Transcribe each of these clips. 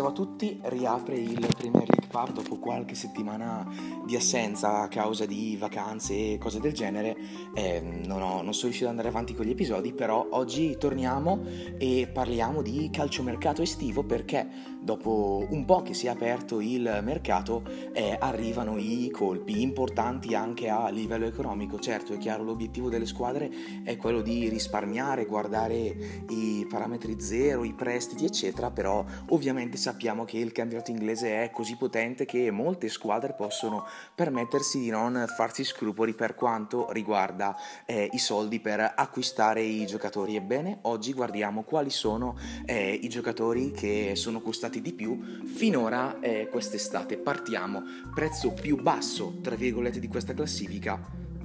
Ciao a tutti, riapre il Premier League Pub dopo qualche settimana di assenza a causa di vacanze e cose del genere. Eh, non, ho, non, sono riuscito ad andare avanti con gli episodi, però oggi torniamo e parliamo di calciomercato estivo perché dopo un po' che si è aperto il mercato eh, arrivano i colpi importanti anche a livello economico. Certo, è chiaro, l'obiettivo delle squadre è quello di risparmiare, guardare i parametri zero, i prestiti, eccetera, però ovviamente sappiamo che il campionato inglese è così potente che molte squadre possono permettersi di non farsi scrupoli per quanto riguarda eh, i soldi per acquistare i giocatori. Ebbene, oggi guardiamo quali sono eh, i giocatori che sono costati di più finora eh, quest'estate. Partiamo, prezzo più basso, tra virgolette, di questa classifica,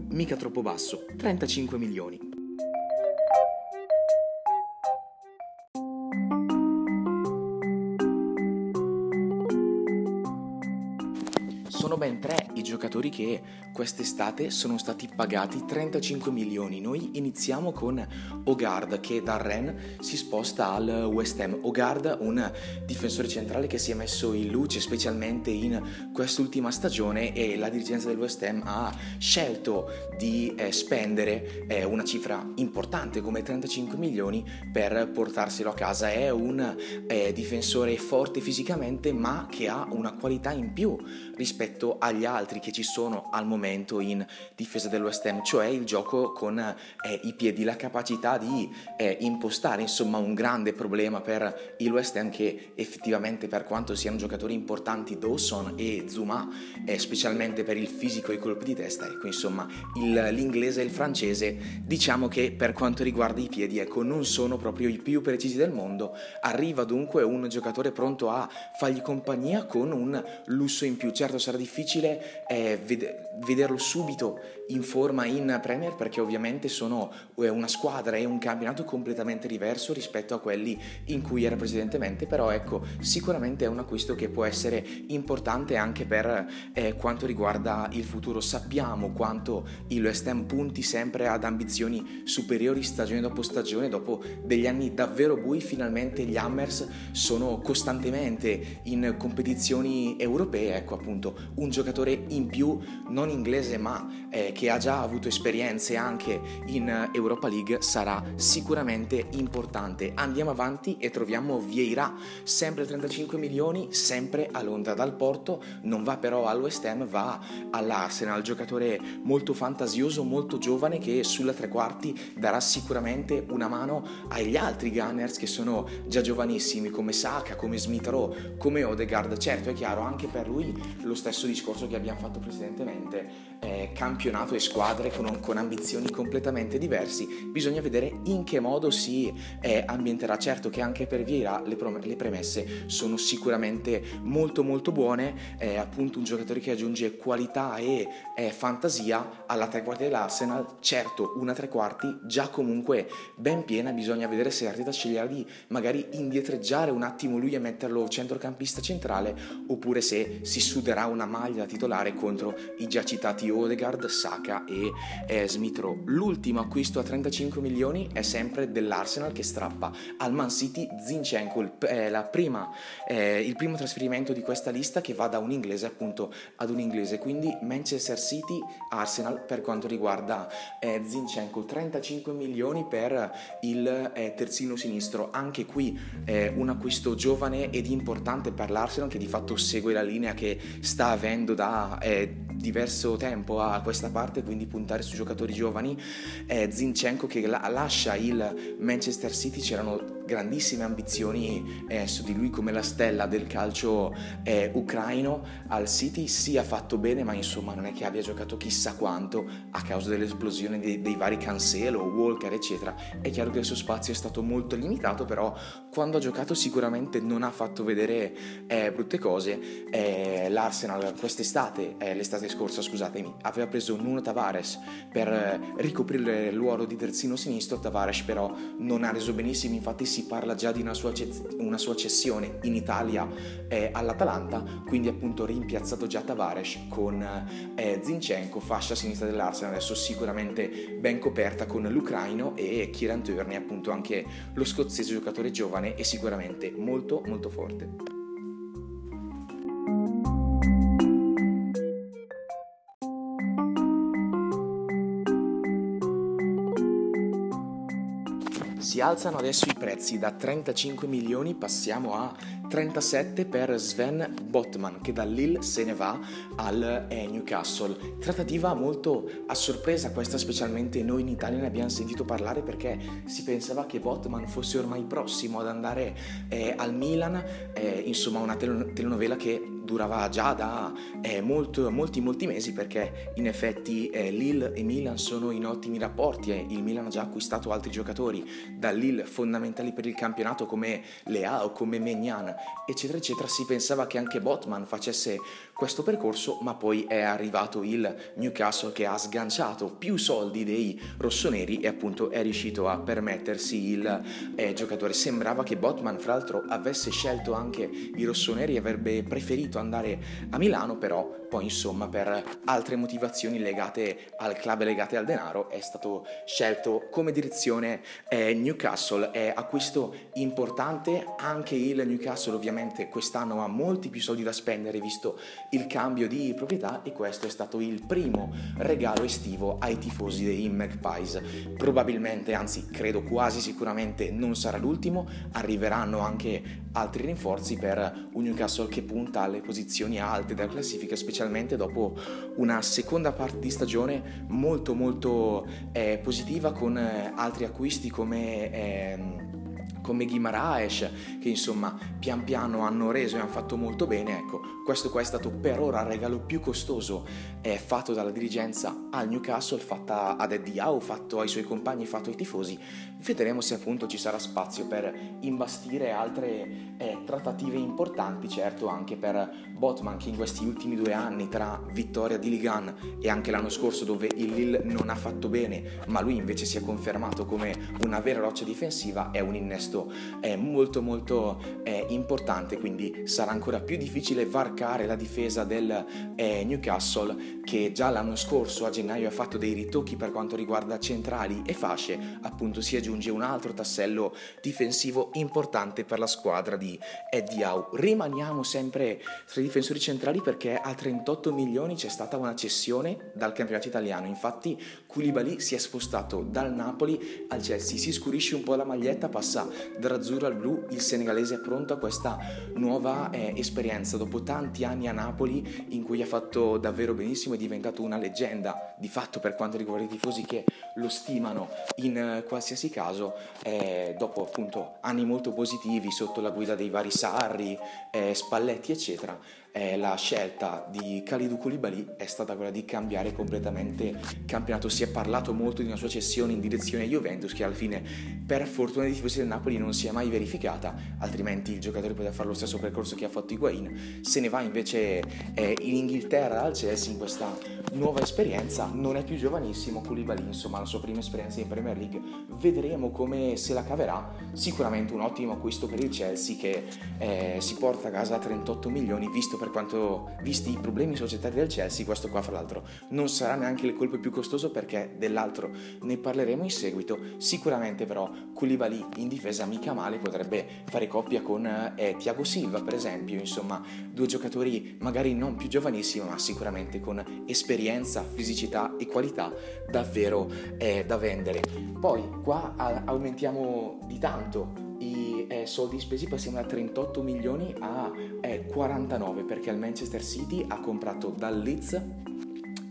mica troppo basso, 35 milioni. Sono ben tre i giocatori che quest'estate sono stati pagati 35 milioni. Noi iniziamo con Ogard che dal Ren si sposta al West Ham. Ogard, un difensore centrale che si è messo in luce specialmente in quest'ultima stagione e la dirigenza del West Ham ha scelto di eh, spendere eh, una cifra importante come 35 milioni per portarselo a casa. È un eh, difensore forte fisicamente ma che ha una qualità in più rispetto rispetto agli altri che ci sono al momento in difesa del West Ham, cioè il gioco con eh, i piedi, la capacità di eh, impostare insomma un grande problema per il West Ham che effettivamente per quanto siano giocatori importanti Dawson e Zuma, eh, specialmente per il fisico e i colpi di testa, ecco insomma il, l'inglese e il francese diciamo che per quanto riguarda i piedi ecco non sono proprio i più precisi del mondo, arriva dunque un giocatore pronto a fargli compagnia con un lusso in più, certo sarà difficile eh, ved- vederlo subito in forma in Premier perché ovviamente sono eh, una squadra e un campionato completamente diverso rispetto a quelli in cui era precedentemente, però ecco, sicuramente è un acquisto che può essere importante anche per eh, quanto riguarda il futuro. Sappiamo quanto il West Ham punti sempre ad ambizioni superiori stagione dopo stagione, dopo degli anni davvero bui, finalmente gli Hammers sono costantemente in competizioni europee, ecco appunto un giocatore in più, non inglese ma eh, che ha già avuto esperienze anche in Europa League sarà sicuramente importante. Andiamo avanti e troviamo Vieira, sempre 35 milioni, sempre a Londra dal Porto, non va però al Ham, va all'Arsenal, giocatore molto fantasioso, molto giovane che sulla tre quarti darà sicuramente una mano agli altri Gunners che sono già giovanissimi come Saka, come Smith Rowe, come Odegaard. Certo, è chiaro, anche per lui lo stesso discorso che abbiamo fatto precedentemente, eh, campionato e squadre con, con, ambizioni completamente diversi, bisogna vedere in che modo si eh, ambienterà. Certo che anche per Vieira le, prom- le premesse sono sicuramente molto molto buone, eh, appunto un giocatore che aggiunge qualità e eh, fantasia alla tre quarti dell'Arsenal, certo una tre quarti già comunque ben piena, bisogna vedere se Arteta sceglierà di magari indietreggiare un attimo lui e metterlo centrocampista centrale oppure se si suderà una maglia titolare contro i già citati Odegaard, Saka e eh, Smith Rowe. L'ultimo acquisto a 35 milioni è sempre dell'Arsenal che strappa al Man City Zinchenko, il, eh, prima, eh, il primo trasferimento di questa lista che va da un inglese appunto ad un inglese, quindi Manchester City Arsenal per quanto riguarda eh, Zinchenko, 35 milioni per il eh, terzino sinistro, anche qui eh, un acquisto giovane ed importante per l'Arsenal che di fatto segue la linea che sta avendo da eh, diverso tempo a questa parte, quindi puntare su giocatori giovani. Eh, Zinchenko che la- lascia il Manchester City, c'erano grandissime ambizioni eh, su di lui come la stella del calcio eh, ucraino. Al City si è fatto bene ma insomma non è che abbia giocato chissà quanto a causa dell'esplosione dei, dei vari Cancelo, Walker eccetera. È chiaro che il suo spazio è stato molto limitato però quando ha giocato sicuramente non ha fatto vedere eh, brutte cose. Eh, l'Arsenal quest'estate eh, l'estate scorsa scusatemi aveva preso Nuno Tavares per eh, ricoprire il ruolo di terzino sinistro. Tavares però non ha reso benissimo infatti si parla già di una sua, una sua cessione in Italia eh, all'Atalanta, quindi appunto rimpiazzato già Tavares con eh, Zinchenko, fascia sinistra dell'Arsenal, adesso sicuramente ben coperta con l'ucraino e Kieran Turner, appunto anche lo scozzese giocatore giovane e sicuramente molto molto forte. Si alzano adesso i prezzi da 35 milioni, passiamo a 37 per Sven Botman che da Lille se ne va al eh, Newcastle. Trattativa molto a sorpresa questa, specialmente noi in Italia ne abbiamo sentito parlare perché si pensava che Botman fosse ormai prossimo ad andare eh, al Milan, eh, insomma una telenovela che durava già da eh, molto, molti molti mesi perché in effetti eh, Lille e Milan sono in ottimi rapporti e il Milan ha già acquistato altri giocatori da Lille fondamentali per il campionato come Leao, come Megnan eccetera eccetera. Si pensava che anche Botman facesse questo percorso ma poi è arrivato il Newcastle che ha sganciato più soldi dei rossoneri e appunto è riuscito a permettersi il eh, giocatore sembrava che Botman fra l'altro avesse scelto anche i rossoneri e avrebbe preferito andare a Milano, però poi insomma per altre motivazioni legate al club e legate al denaro è stato scelto come direzione eh, Newcastle. È acquisto importante, anche il Newcastle ovviamente quest'anno ha molti più soldi da spendere visto il cambio di proprietà e questo è stato il primo regalo estivo ai tifosi dei Magpies. Probabilmente, anzi credo quasi sicuramente non sarà l'ultimo, arriveranno anche altri rinforzi per un Newcastle che punta alle posizioni alte della classifica, specialmente dopo una seconda parte di stagione molto molto eh, positiva con eh, altri acquisti come... Eh, come Guimaraes che insomma pian piano hanno reso e hanno fatto molto bene ecco questo qua è stato per ora il regalo più costoso. Eh, fatto dalla dirigenza al Newcastle fatta ad Eddie Howe fatto ai suoi compagni fatto ai tifosi. Vedremo se appunto ci sarà spazio per imbastire altre eh, trattative importanti certo anche per Botman che in questi ultimi due anni tra vittoria di Ligan e anche l'anno scorso dove il Lille non ha fatto bene ma lui invece si è confermato come una vera roccia difensiva è un innesto questo è molto molto eh, importante, quindi sarà ancora più difficile varcare la difesa del eh, Newcastle che già l'anno scorso a gennaio ha fatto dei ritocchi per quanto riguarda centrali e fasce, appunto si aggiunge un altro tassello difensivo importante per la squadra di Eddie Howe. Rimaniamo sempre tra i difensori centrali perché a 38 milioni c'è stata una cessione dal campionato italiano, infatti Koulibaly si è spostato dal Napoli al Chelsea, si scurisce un po' la maglietta, passa dall'azzurro al blu, il senegalese è pronto a questa nuova eh, esperienza. Dopo tanti anni a Napoli, in cui ha fatto davvero benissimo, è diventato una leggenda di fatto per quanto riguarda i tifosi che lo stimano in eh, qualsiasi caso. Eh, dopo appunto anni molto positivi sotto la guida dei vari Sarri, eh, Spalletti, eccetera, eh, la scelta di Khalidou Koulibaly è stata quella di cambiare completamente il campionato. Si è parlato molto di una sua cessione in direzione Juventus che alla fine per fortuna dei tifosi del Napoli non si è mai verificata, altrimenti il giocatore poteva fare lo stesso percorso che ha fatto Higuain. Se ne va invece eh, in Inghilterra al Chelsea in questa nuova esperienza, non è più giovanissimo Koulibaly, insomma la sua prima esperienza in Premier League. Vedremo come se la caverà, sicuramente un ottimo acquisto per il Chelsea che eh, si porta a casa 38 milioni visto per per quanto visti i problemi societari del Chelsea, questo qua fra l'altro non sarà neanche il colpo più costoso perché dell'altro ne parleremo in seguito. Sicuramente però Koulibaly in difesa mica male potrebbe fare coppia con eh, Thiago Silva per esempio, insomma due giocatori magari non più giovanissimi ma sicuramente con esperienza, fisicità e qualità davvero eh, da vendere. Poi qua aumentiamo di tanto i eh, soldi spesi passiamo da 38 milioni a eh, 49 perché il Manchester City ha comprato dal Leeds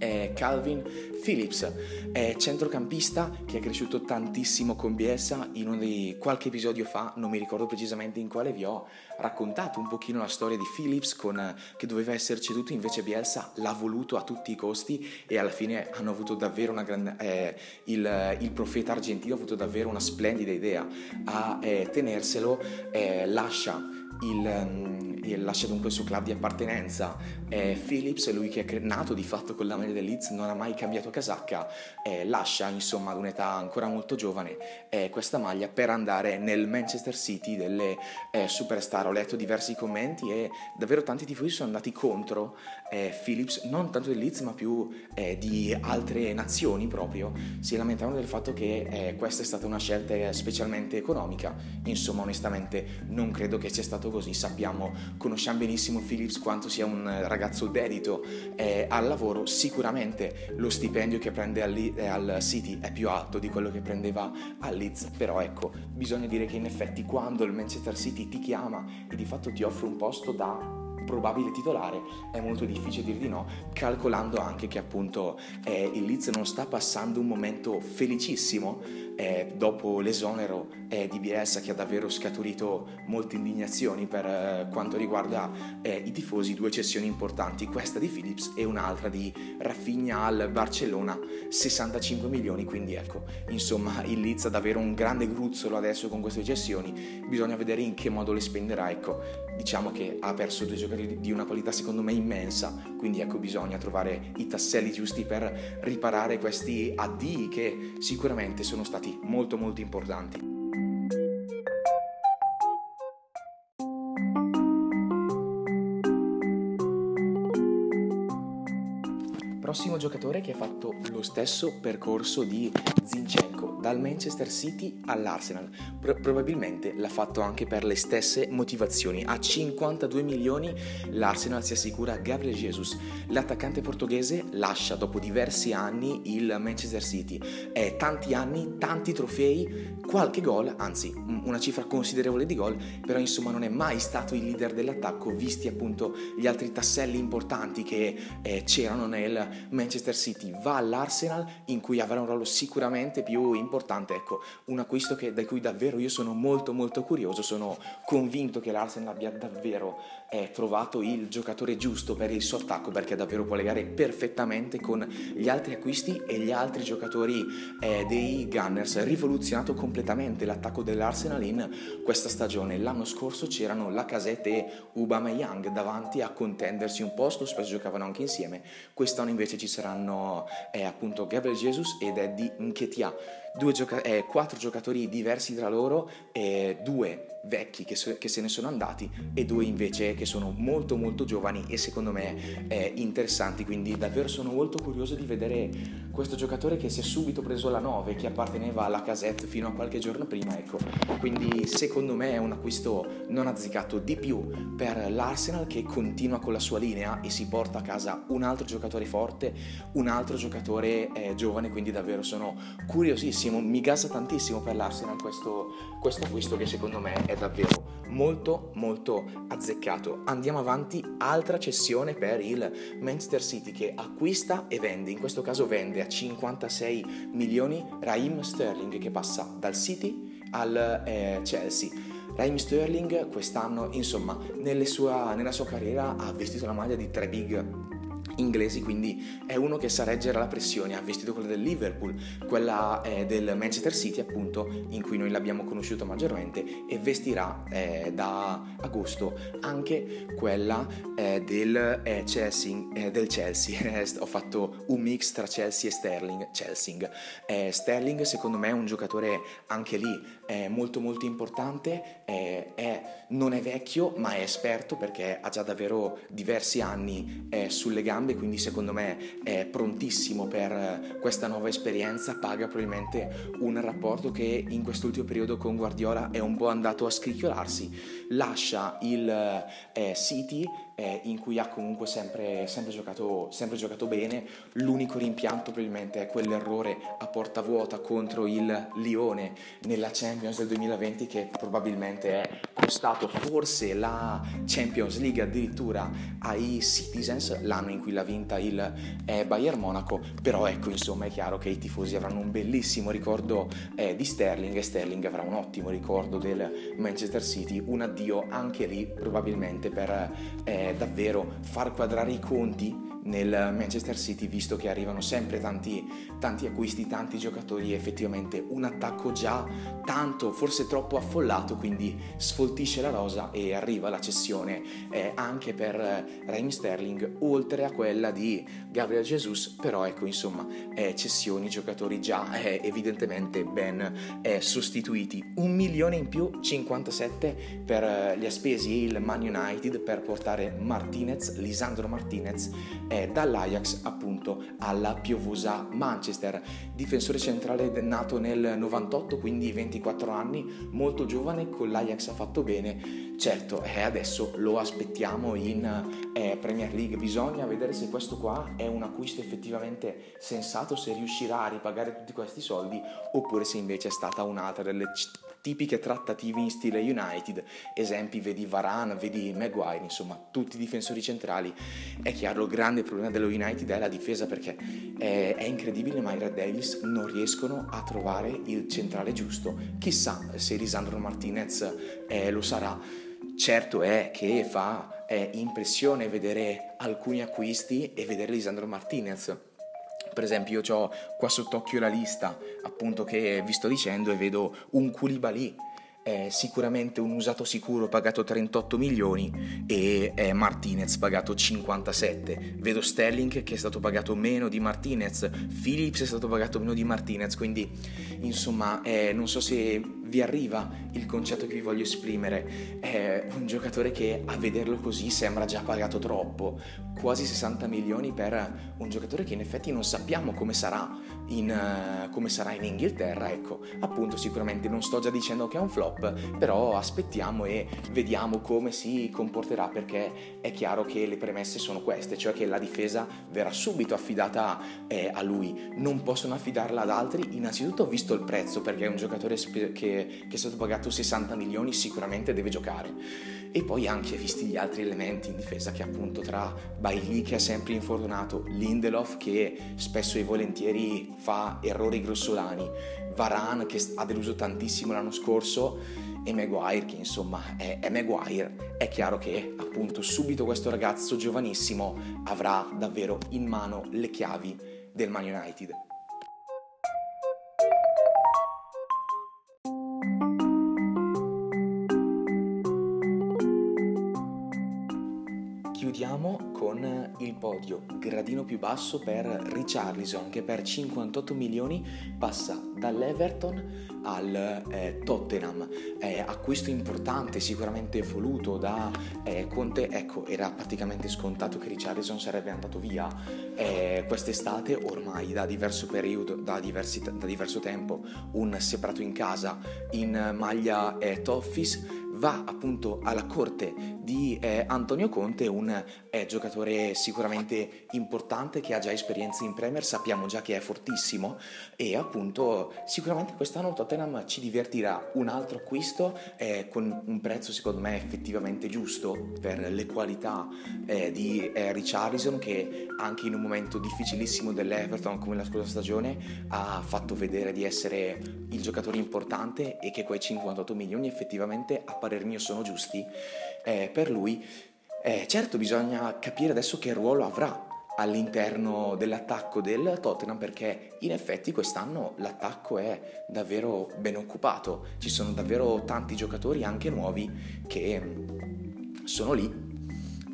eh, Calvin Phillips, è centrocampista che è cresciuto tantissimo con Bielsa, in uno di qualche episodio fa, non mi ricordo precisamente in quale, vi ho raccontato un pochino la storia di Phillips con, che doveva essere ceduto, invece Bielsa l'ha voluto a tutti i costi e alla fine hanno avuto davvero una grande... Eh, il, il, profeta argentino ha avuto davvero una splendida idea. A eh, tenerselo, eh, lascia il, um, lascia dunque il suo club di appartenenza. Eh, Phillips, lui che è nato di fatto con la maglia del Leeds, non ha mai cambiato casacca, eh, lascia insomma ad un'età ancora molto giovane eh, questa maglia per andare nel Manchester City delle eh, superstar. Ho letto diversi commenti e davvero tanti tifosi sono andati contro eh, Phillips, non tanto del Leeds ma più eh, di altre nazioni proprio. Si lamentavano del fatto che questa è stata una scelta specialmente economica. Insomma, onestamente non credo che sia stato così, sappiamo, conosciamo benissimo Phillips quanto sia un ragazzo dedito eh, al lavoro, sicuramente lo stipendio che prende al, eh, al City è più alto di quello che prendeva al Leeds, però ecco, bisogna dire che in effetti quando il Manchester City ti chiama e di fatto ti offre un posto da probabile titolare è molto difficile dir di no calcolando anche che appunto eh, il Leeds non sta passando un momento felicissimo eh, dopo l'esonero eh, di Bielsa che ha davvero scaturito molte indignazioni per eh, quanto riguarda eh, i tifosi, due cessioni importanti, questa di Philips e un'altra di Rafinha al Barcellona, 65 milioni, quindi ecco, insomma il Leeds ha davvero un grande gruzzolo adesso con queste cessioni, bisogna vedere in che modo le spenderà, ecco, diciamo che ha perso due giocatori di una qualità secondo me immensa, quindi ecco bisogna trovare i tasselli giusti per riparare questi addii che sicuramente sono stati stati molto molto importanti. Prossimo giocatore che ha fatto lo stesso percorso di Zinchenko, dal Manchester City all'Arsenal. Pro- probabilmente l'ha fatto anche per le stesse motivazioni. A 52 milioni l'Arsenal si assicura Gabriel Jesus. L'attaccante portoghese lascia dopo diversi anni il Manchester City. È tanti anni, tanti trofei, qualche gol, anzi una cifra considerevole di gol, però insomma non è mai stato il leader dell'attacco, visti appunto gli altri tasselli importanti che eh, c'erano nel Manchester City va all'Arsenal in cui avrà un ruolo sicuramente più importante. Ecco, un acquisto che, da cui davvero io sono molto molto curioso, sono convinto che l'Arsenal abbia davvero eh, trovato il giocatore giusto per il suo attacco perché davvero può legare perfettamente con gli altri acquisti e gli altri giocatori eh, dei Gunners. Rivoluzionato completamente l'attacco dell'Arsenal in questa stagione. L'anno scorso c'erano Lacazette e Young davanti a contendersi un posto, spesso giocavano anche insieme. Quest'anno invece ci saranno eh, appunto Gabriel Jesus ed Eddie Nketiah, gioca- eh, quattro giocatori diversi tra loro, eh, due vecchi che, so- che, se ne sono andati e due invece che sono molto molto giovani e secondo me eh, interessanti. Quindi davvero sono molto curioso di vedere questo giocatore che si è subito preso la 9 che apparteneva alla casette fino a qualche giorno prima ecco. Quindi secondo me è un acquisto non azzeccato di più per l'Arsenal che continua con la sua linea e si porta a casa un altro giocatore forte un altro giocatore eh, giovane. Quindi davvero sono curiosissimo mi gasa tantissimo per l'Arsenal questo, questo acquisto che secondo me è davvero molto molto azzeccato. Andiamo avanti, altra cessione per il Manchester City che acquista e vende, in questo caso vende a 56 milioni Raheem Sterling che passa dal City al eh, Chelsea. Raheem Sterling quest'anno, insomma, sua, nella sua carriera ha vestito la maglia di tre big inglesi, quindi è uno che sa reggere la pressione, ha vestito quella del Liverpool, quella eh, del Manchester City appunto, in cui noi l'abbiamo conosciuto maggiormente, e vestirà eh, da agosto anche quella eh, del, eh, Chelsea, eh, del Chelsea. Ho fatto un mix tra Chelsea e Sterling. Chelsea. Eh, Sterling secondo me è un giocatore anche lì molto molto importante, è, non è vecchio ma è esperto perché ha già davvero diversi anni sulle gambe gambe, quindi secondo me è prontissimo per questa nuova esperienza, paga probabilmente un rapporto che in quest'ultimo periodo con Guardiola è un po' andato a scricchiolarsi, lascia il eh, City eh, in cui ha comunque sempre, sempre, giocato, sempre, giocato, bene. L'unico rimpianto probabilmente è quell'errore a porta vuota contro il Lione nella Champions del 2020 che probabilmente è costato forse la Champions League addirittura ai Citizens l'anno in cui l'ha vinta il eh, Bayern Monaco. Però ecco insomma è chiaro che i tifosi avranno un bellissimo ricordo eh, di Sterling e Sterling avrà un ottimo ricordo del Manchester City. Un addio anche lì probabilmente per eh, davvero far quadrare i conti nel Manchester City visto che arrivano sempre tanti, tanti acquisti, tanti giocatori effettivamente un attacco già tanto, forse troppo affollato quindi sfoltisce la rosa e arriva la cessione eh, anche per Raheem Sterling oltre a quella di Gabriel Jesus però ecco insomma eh, cessioni, giocatori già eh, evidentemente ben eh, sostituiti. Un milione in più 57 per eh, gli ha spesi il Man United per portare Martinez, Lisandro Martinez eh, dall'Ajax appunto alla piovosa Manchester. Difensore centrale nato nel 98, quindi 24 anni, molto giovane, con l'Ajax ha fatto bene. Certo, eh, adesso lo aspettiamo in eh, Premier League, bisogna vedere se questo qua è un acquisto effettivamente sensato, se riuscirà a ripagare tutti questi soldi oppure se invece è stata un'altra delle tipiche trattative in stile United, esempi vedi Varane, vedi Maguire, insomma tutti i difensori centrali. È chiaro, il grande problema dello United è la difesa perché è, è incredibile ma i Red Devils non riescono a trovare il centrale giusto. Chissà se Lisandro Martinez eh, lo sarà. Certo è che fa eh, impressione vedere alcuni acquisti e vedere Lisandro Martinez per esempio io ho qua sott'occhio la lista appunto che vi sto dicendo e vedo un Koulibaly è sicuramente un usato sicuro pagato 38 milioni e Martinez pagato 57. Vedo Sterling che è stato pagato meno di Martinez, Phillips è stato pagato meno di Martinez, quindi insomma eh, non so se vi arriva il concetto che vi voglio esprimere. È un giocatore che a vederlo così sembra già pagato troppo, quasi 60 milioni per un giocatore che in effetti non sappiamo come sarà in, uh, come sarà in Inghilterra. Ecco, appunto sicuramente non sto già dicendo che è un flop, però aspettiamo e vediamo come si comporterà perché è chiaro che le premesse sono queste, cioè che la difesa verrà subito affidata eh, a lui, non possono affidarla ad altri, innanzitutto visto il prezzo perché è un giocatore che, che è stato pagato 60 milioni sicuramente deve giocare e poi anche visti gli altri elementi in difesa che appunto tra Bailly che è sempre infortunato, Lindelof che spesso e volentieri fa errori grossolani, Varan che ha deluso tantissimo l'anno scorso e Maguire che insomma è, è Maguire, è chiaro che appunto subito questo ragazzo giovanissimo avrà davvero in mano le chiavi del Man United. Il podio, gradino più basso per Richarlison che per 58 milioni passa dall'Everton al eh, Tottenham. Eh, acquisto importante, sicuramente voluto da eh, Conte. Ecco, era praticamente scontato che Richarlison sarebbe andato via eh, quest'estate, ormai da diverso periodo, da, diversi, da diverso tempo, un separato in casa in maglia eh, Toffees va appunto alla corte di eh, Antonio Conte, un eh, giocatore sicuramente importante che ha già esperienze in Premier, sappiamo già che è fortissimo e appunto sicuramente quest'anno Tottenham ci divertirà. Un altro acquisto eh, con un prezzo secondo me effettivamente giusto per le qualità eh, di eh, Richarlison che anche in un momento difficilissimo dell'Everton come la scorsa stagione ha fatto vedere di essere il giocatore importante e che quei 58 milioni effettivamente a parer mio sono giusti eh, per lui. Eh, certo bisogna capire adesso che ruolo avrà all'interno dell'attacco del Tottenham perché in effetti quest'anno l'attacco è davvero ben occupato, ci sono davvero tanti giocatori anche nuovi che sono lì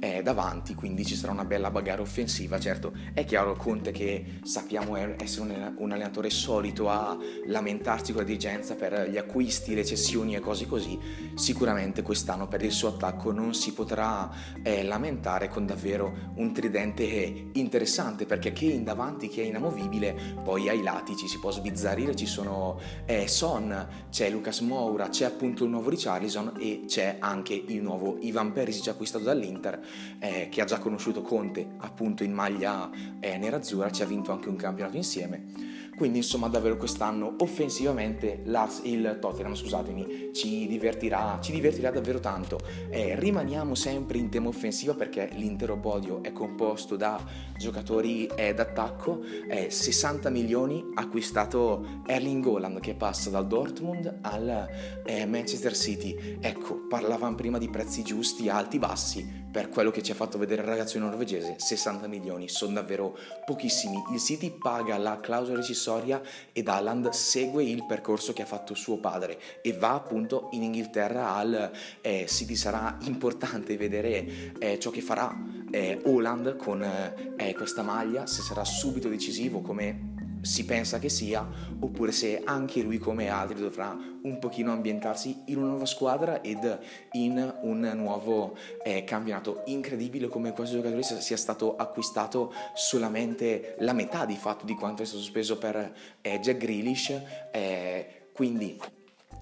è davanti, quindi ci sarà una bella bagarre offensiva. Certo, è chiaro Conte che sappiamo essere un allenatore solito a lamentarsi con la dirigenza per gli acquisti, le cessioni e cose così. Sicuramente quest'anno per il suo attacco non si potrà eh, lamentare con davvero un tridente interessante perché che in davanti che è inamovibile, poi ai lati ci si può sbizzarrire, ci sono eh, Son, c'è Lucas Moura, c'è appunto il nuovo Richarlison e c'è anche il nuovo Ivan Perisic acquistato dall'Inter eh, che ha già conosciuto Conte appunto in maglia eh, nerazzurra, ci ha vinto anche un campionato insieme. Quindi insomma davvero quest'anno offensivamente Lars, il Tottenham scusatemi, ci divertirà, ci divertirà davvero tanto. Eh, rimaniamo sempre in tema offensiva perché l'intero podio è composto da giocatori eh, d'attacco, 60 milioni acquistato Erling Goland che passa dal Dortmund al eh, Manchester City. Ecco, parlavamo prima di prezzi giusti, alti, bassi per quello che ci ha fatto vedere il ragazzo norvegese, 60 milioni, sono davvero pochissimi. Il City paga la clausola rescissoria ed Haaland segue il percorso che ha fatto suo padre e va appunto in Inghilterra al eh, City. Sarà importante vedere eh, ciò che farà eh, Holland con eh, questa maglia, se sarà subito decisivo come si pensa che sia, oppure se anche lui come altri dovrà un pochino ambientarsi in una nuova squadra ed in un nuovo eh, campionato. Incredibile come questo giocatore sia stato acquistato solamente la metà di fatto di quanto è stato speso per eh, Jack Grealish, eh, quindi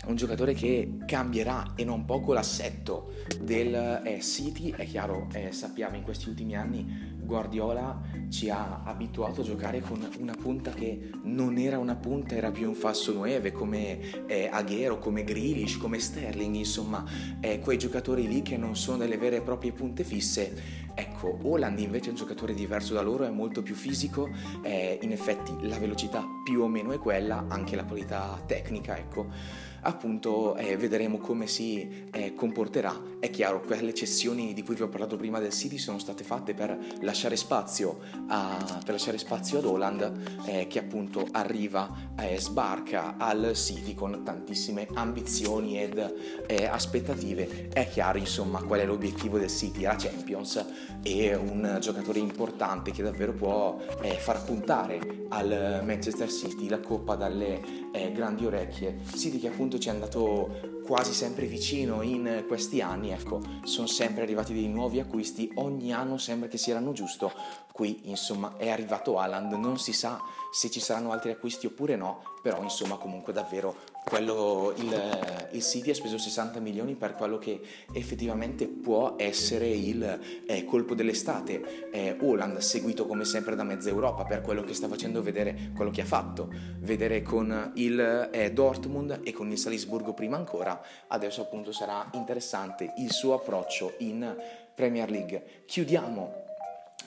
un giocatore che cambierà e non poco l'assetto del eh, City, è chiaro, eh, sappiamo in questi ultimi anni Guardiola ci ha abituato a giocare con una punta che non era una punta, era più un falso 9 come eh, Aguero, come Grealish, come Sterling, insomma, eh, quei giocatori lì che non sono delle vere e proprie punte fisse. Ecco, Holland invece è un giocatore diverso da loro, è molto più fisico, eh, in effetti la velocità più o meno è quella, anche la qualità tecnica, ecco appunto eh, vedremo come si eh, comporterà. È chiaro, quelle cessioni di cui vi ho parlato prima del City sono state fatte per lasciare spazio, a, per lasciare spazio ad Holland eh, che appunto arriva, eh, sbarca al City con tantissime ambizioni ed eh, aspettative. È chiaro insomma qual è l'obiettivo del City, la Champions e un giocatore importante che davvero può eh, far puntare al Manchester City la coppa dalle grandi orecchie. City che appunto ci è andato quasi sempre vicino in questi anni, ecco, sono sempre arrivati dei nuovi acquisti, ogni anno sembra che siano giusto. Qui, insomma, è arrivato Haaland, non si sa se ci saranno altri acquisti oppure no, però insomma comunque davvero quello, il, il City ha speso 60 milioni per quello che effettivamente può essere il eh, colpo dell'estate. Eh, Holland seguito come sempre da mezza Europa per quello che sta facendo vedere, quello che ha fatto, vedere con il eh, Dortmund e con il Salisburgo prima ancora, adesso appunto sarà interessante il suo approccio in Premier League. Chiudiamo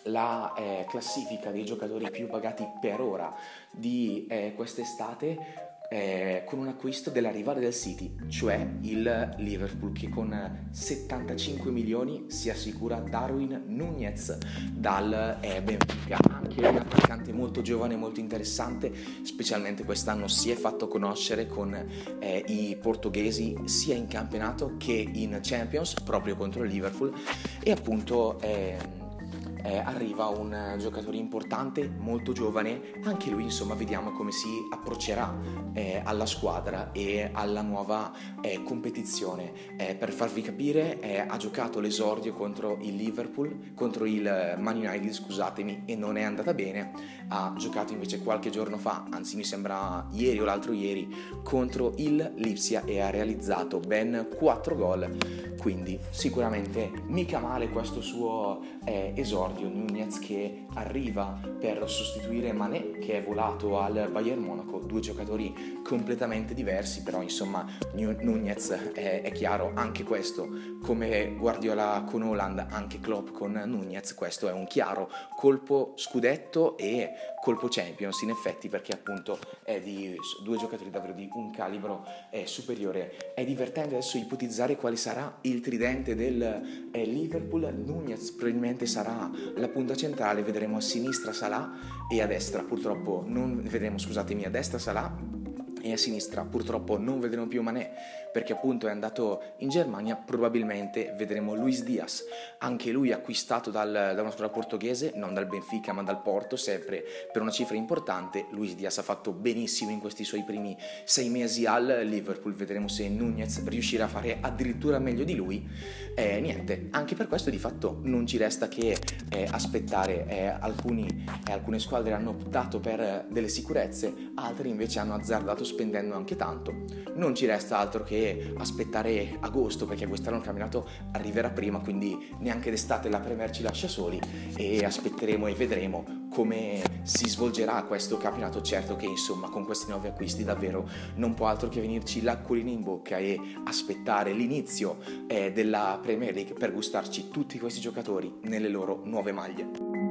la eh, classifica dei giocatori più pagati per ora di eh, quest'estate eh, con un acquisto della rivale del City, cioè il Liverpool, che con 75 milioni si assicura Darwin Nunez dal eh, Benfica, anche un attaccante molto giovane, molto interessante, specialmente quest'anno si è fatto conoscere con eh, i portoghesi sia in campionato che in Champions, proprio contro il Liverpool, e appunto ehm, eh, arriva un giocatore importante, molto giovane, anche lui insomma vediamo come si approccerà eh, alla squadra e alla nuova eh, competizione. Eh, per farvi capire eh, ha giocato l'esordio contro il Liverpool, contro il Man United scusatemi e non è andata bene, ha giocato invece qualche giorno fa, anzi mi sembra ieri o l'altro ieri, contro il Lipsia e ha realizzato ben 4 gol, quindi sicuramente mica male questo suo eh, esordio esordio Nunez che arriva per sostituire Mané che è volato al Bayern Monaco, due giocatori completamente diversi, però insomma Nunez è, è chiaro anche questo, come Guardiola con Holland, anche Klopp con Nunez, questo è un chiaro colpo scudetto e colpo Champions in effetti perché appunto è di due giocatori davvero di un calibro eh, superiore. È divertente adesso ipotizzare quale sarà il tridente del eh, Liverpool, Nunez probabilmente sarà la punta centrale, vedremo a sinistra Salah e a destra purtroppo non vedremo, scusatemi, a destra Salah e a sinistra. Purtroppo non vedremo più Mané perché appunto è andato in Germania, probabilmente vedremo Luis Diaz, anche lui acquistato dal, da una squadra portoghese, non dal Benfica ma dal Porto, sempre per una cifra importante. Luis Diaz ha fatto benissimo in questi suoi primi sei mesi al Liverpool, vedremo se Nunez riuscirà a fare addirittura meglio di lui. Eh, niente, anche per questo di fatto non ci resta che eh, aspettare, eh, alcuni, eh, alcune squadre hanno optato per delle sicurezze, altre invece hanno azzardato spendendo anche tanto. Non ci resta altro che aspettare agosto perché quest'anno il campionato arriverà prima, quindi neanche d'estate la Premier ci lascia soli e aspetteremo e vedremo come si svolgerà questo campionato. Certo che insomma con questi nuovi acquisti davvero non può altro che venirci l'acquolina in bocca e aspettare l'inizio eh, della Premier League per gustarci tutti questi giocatori nelle loro nuove maglie.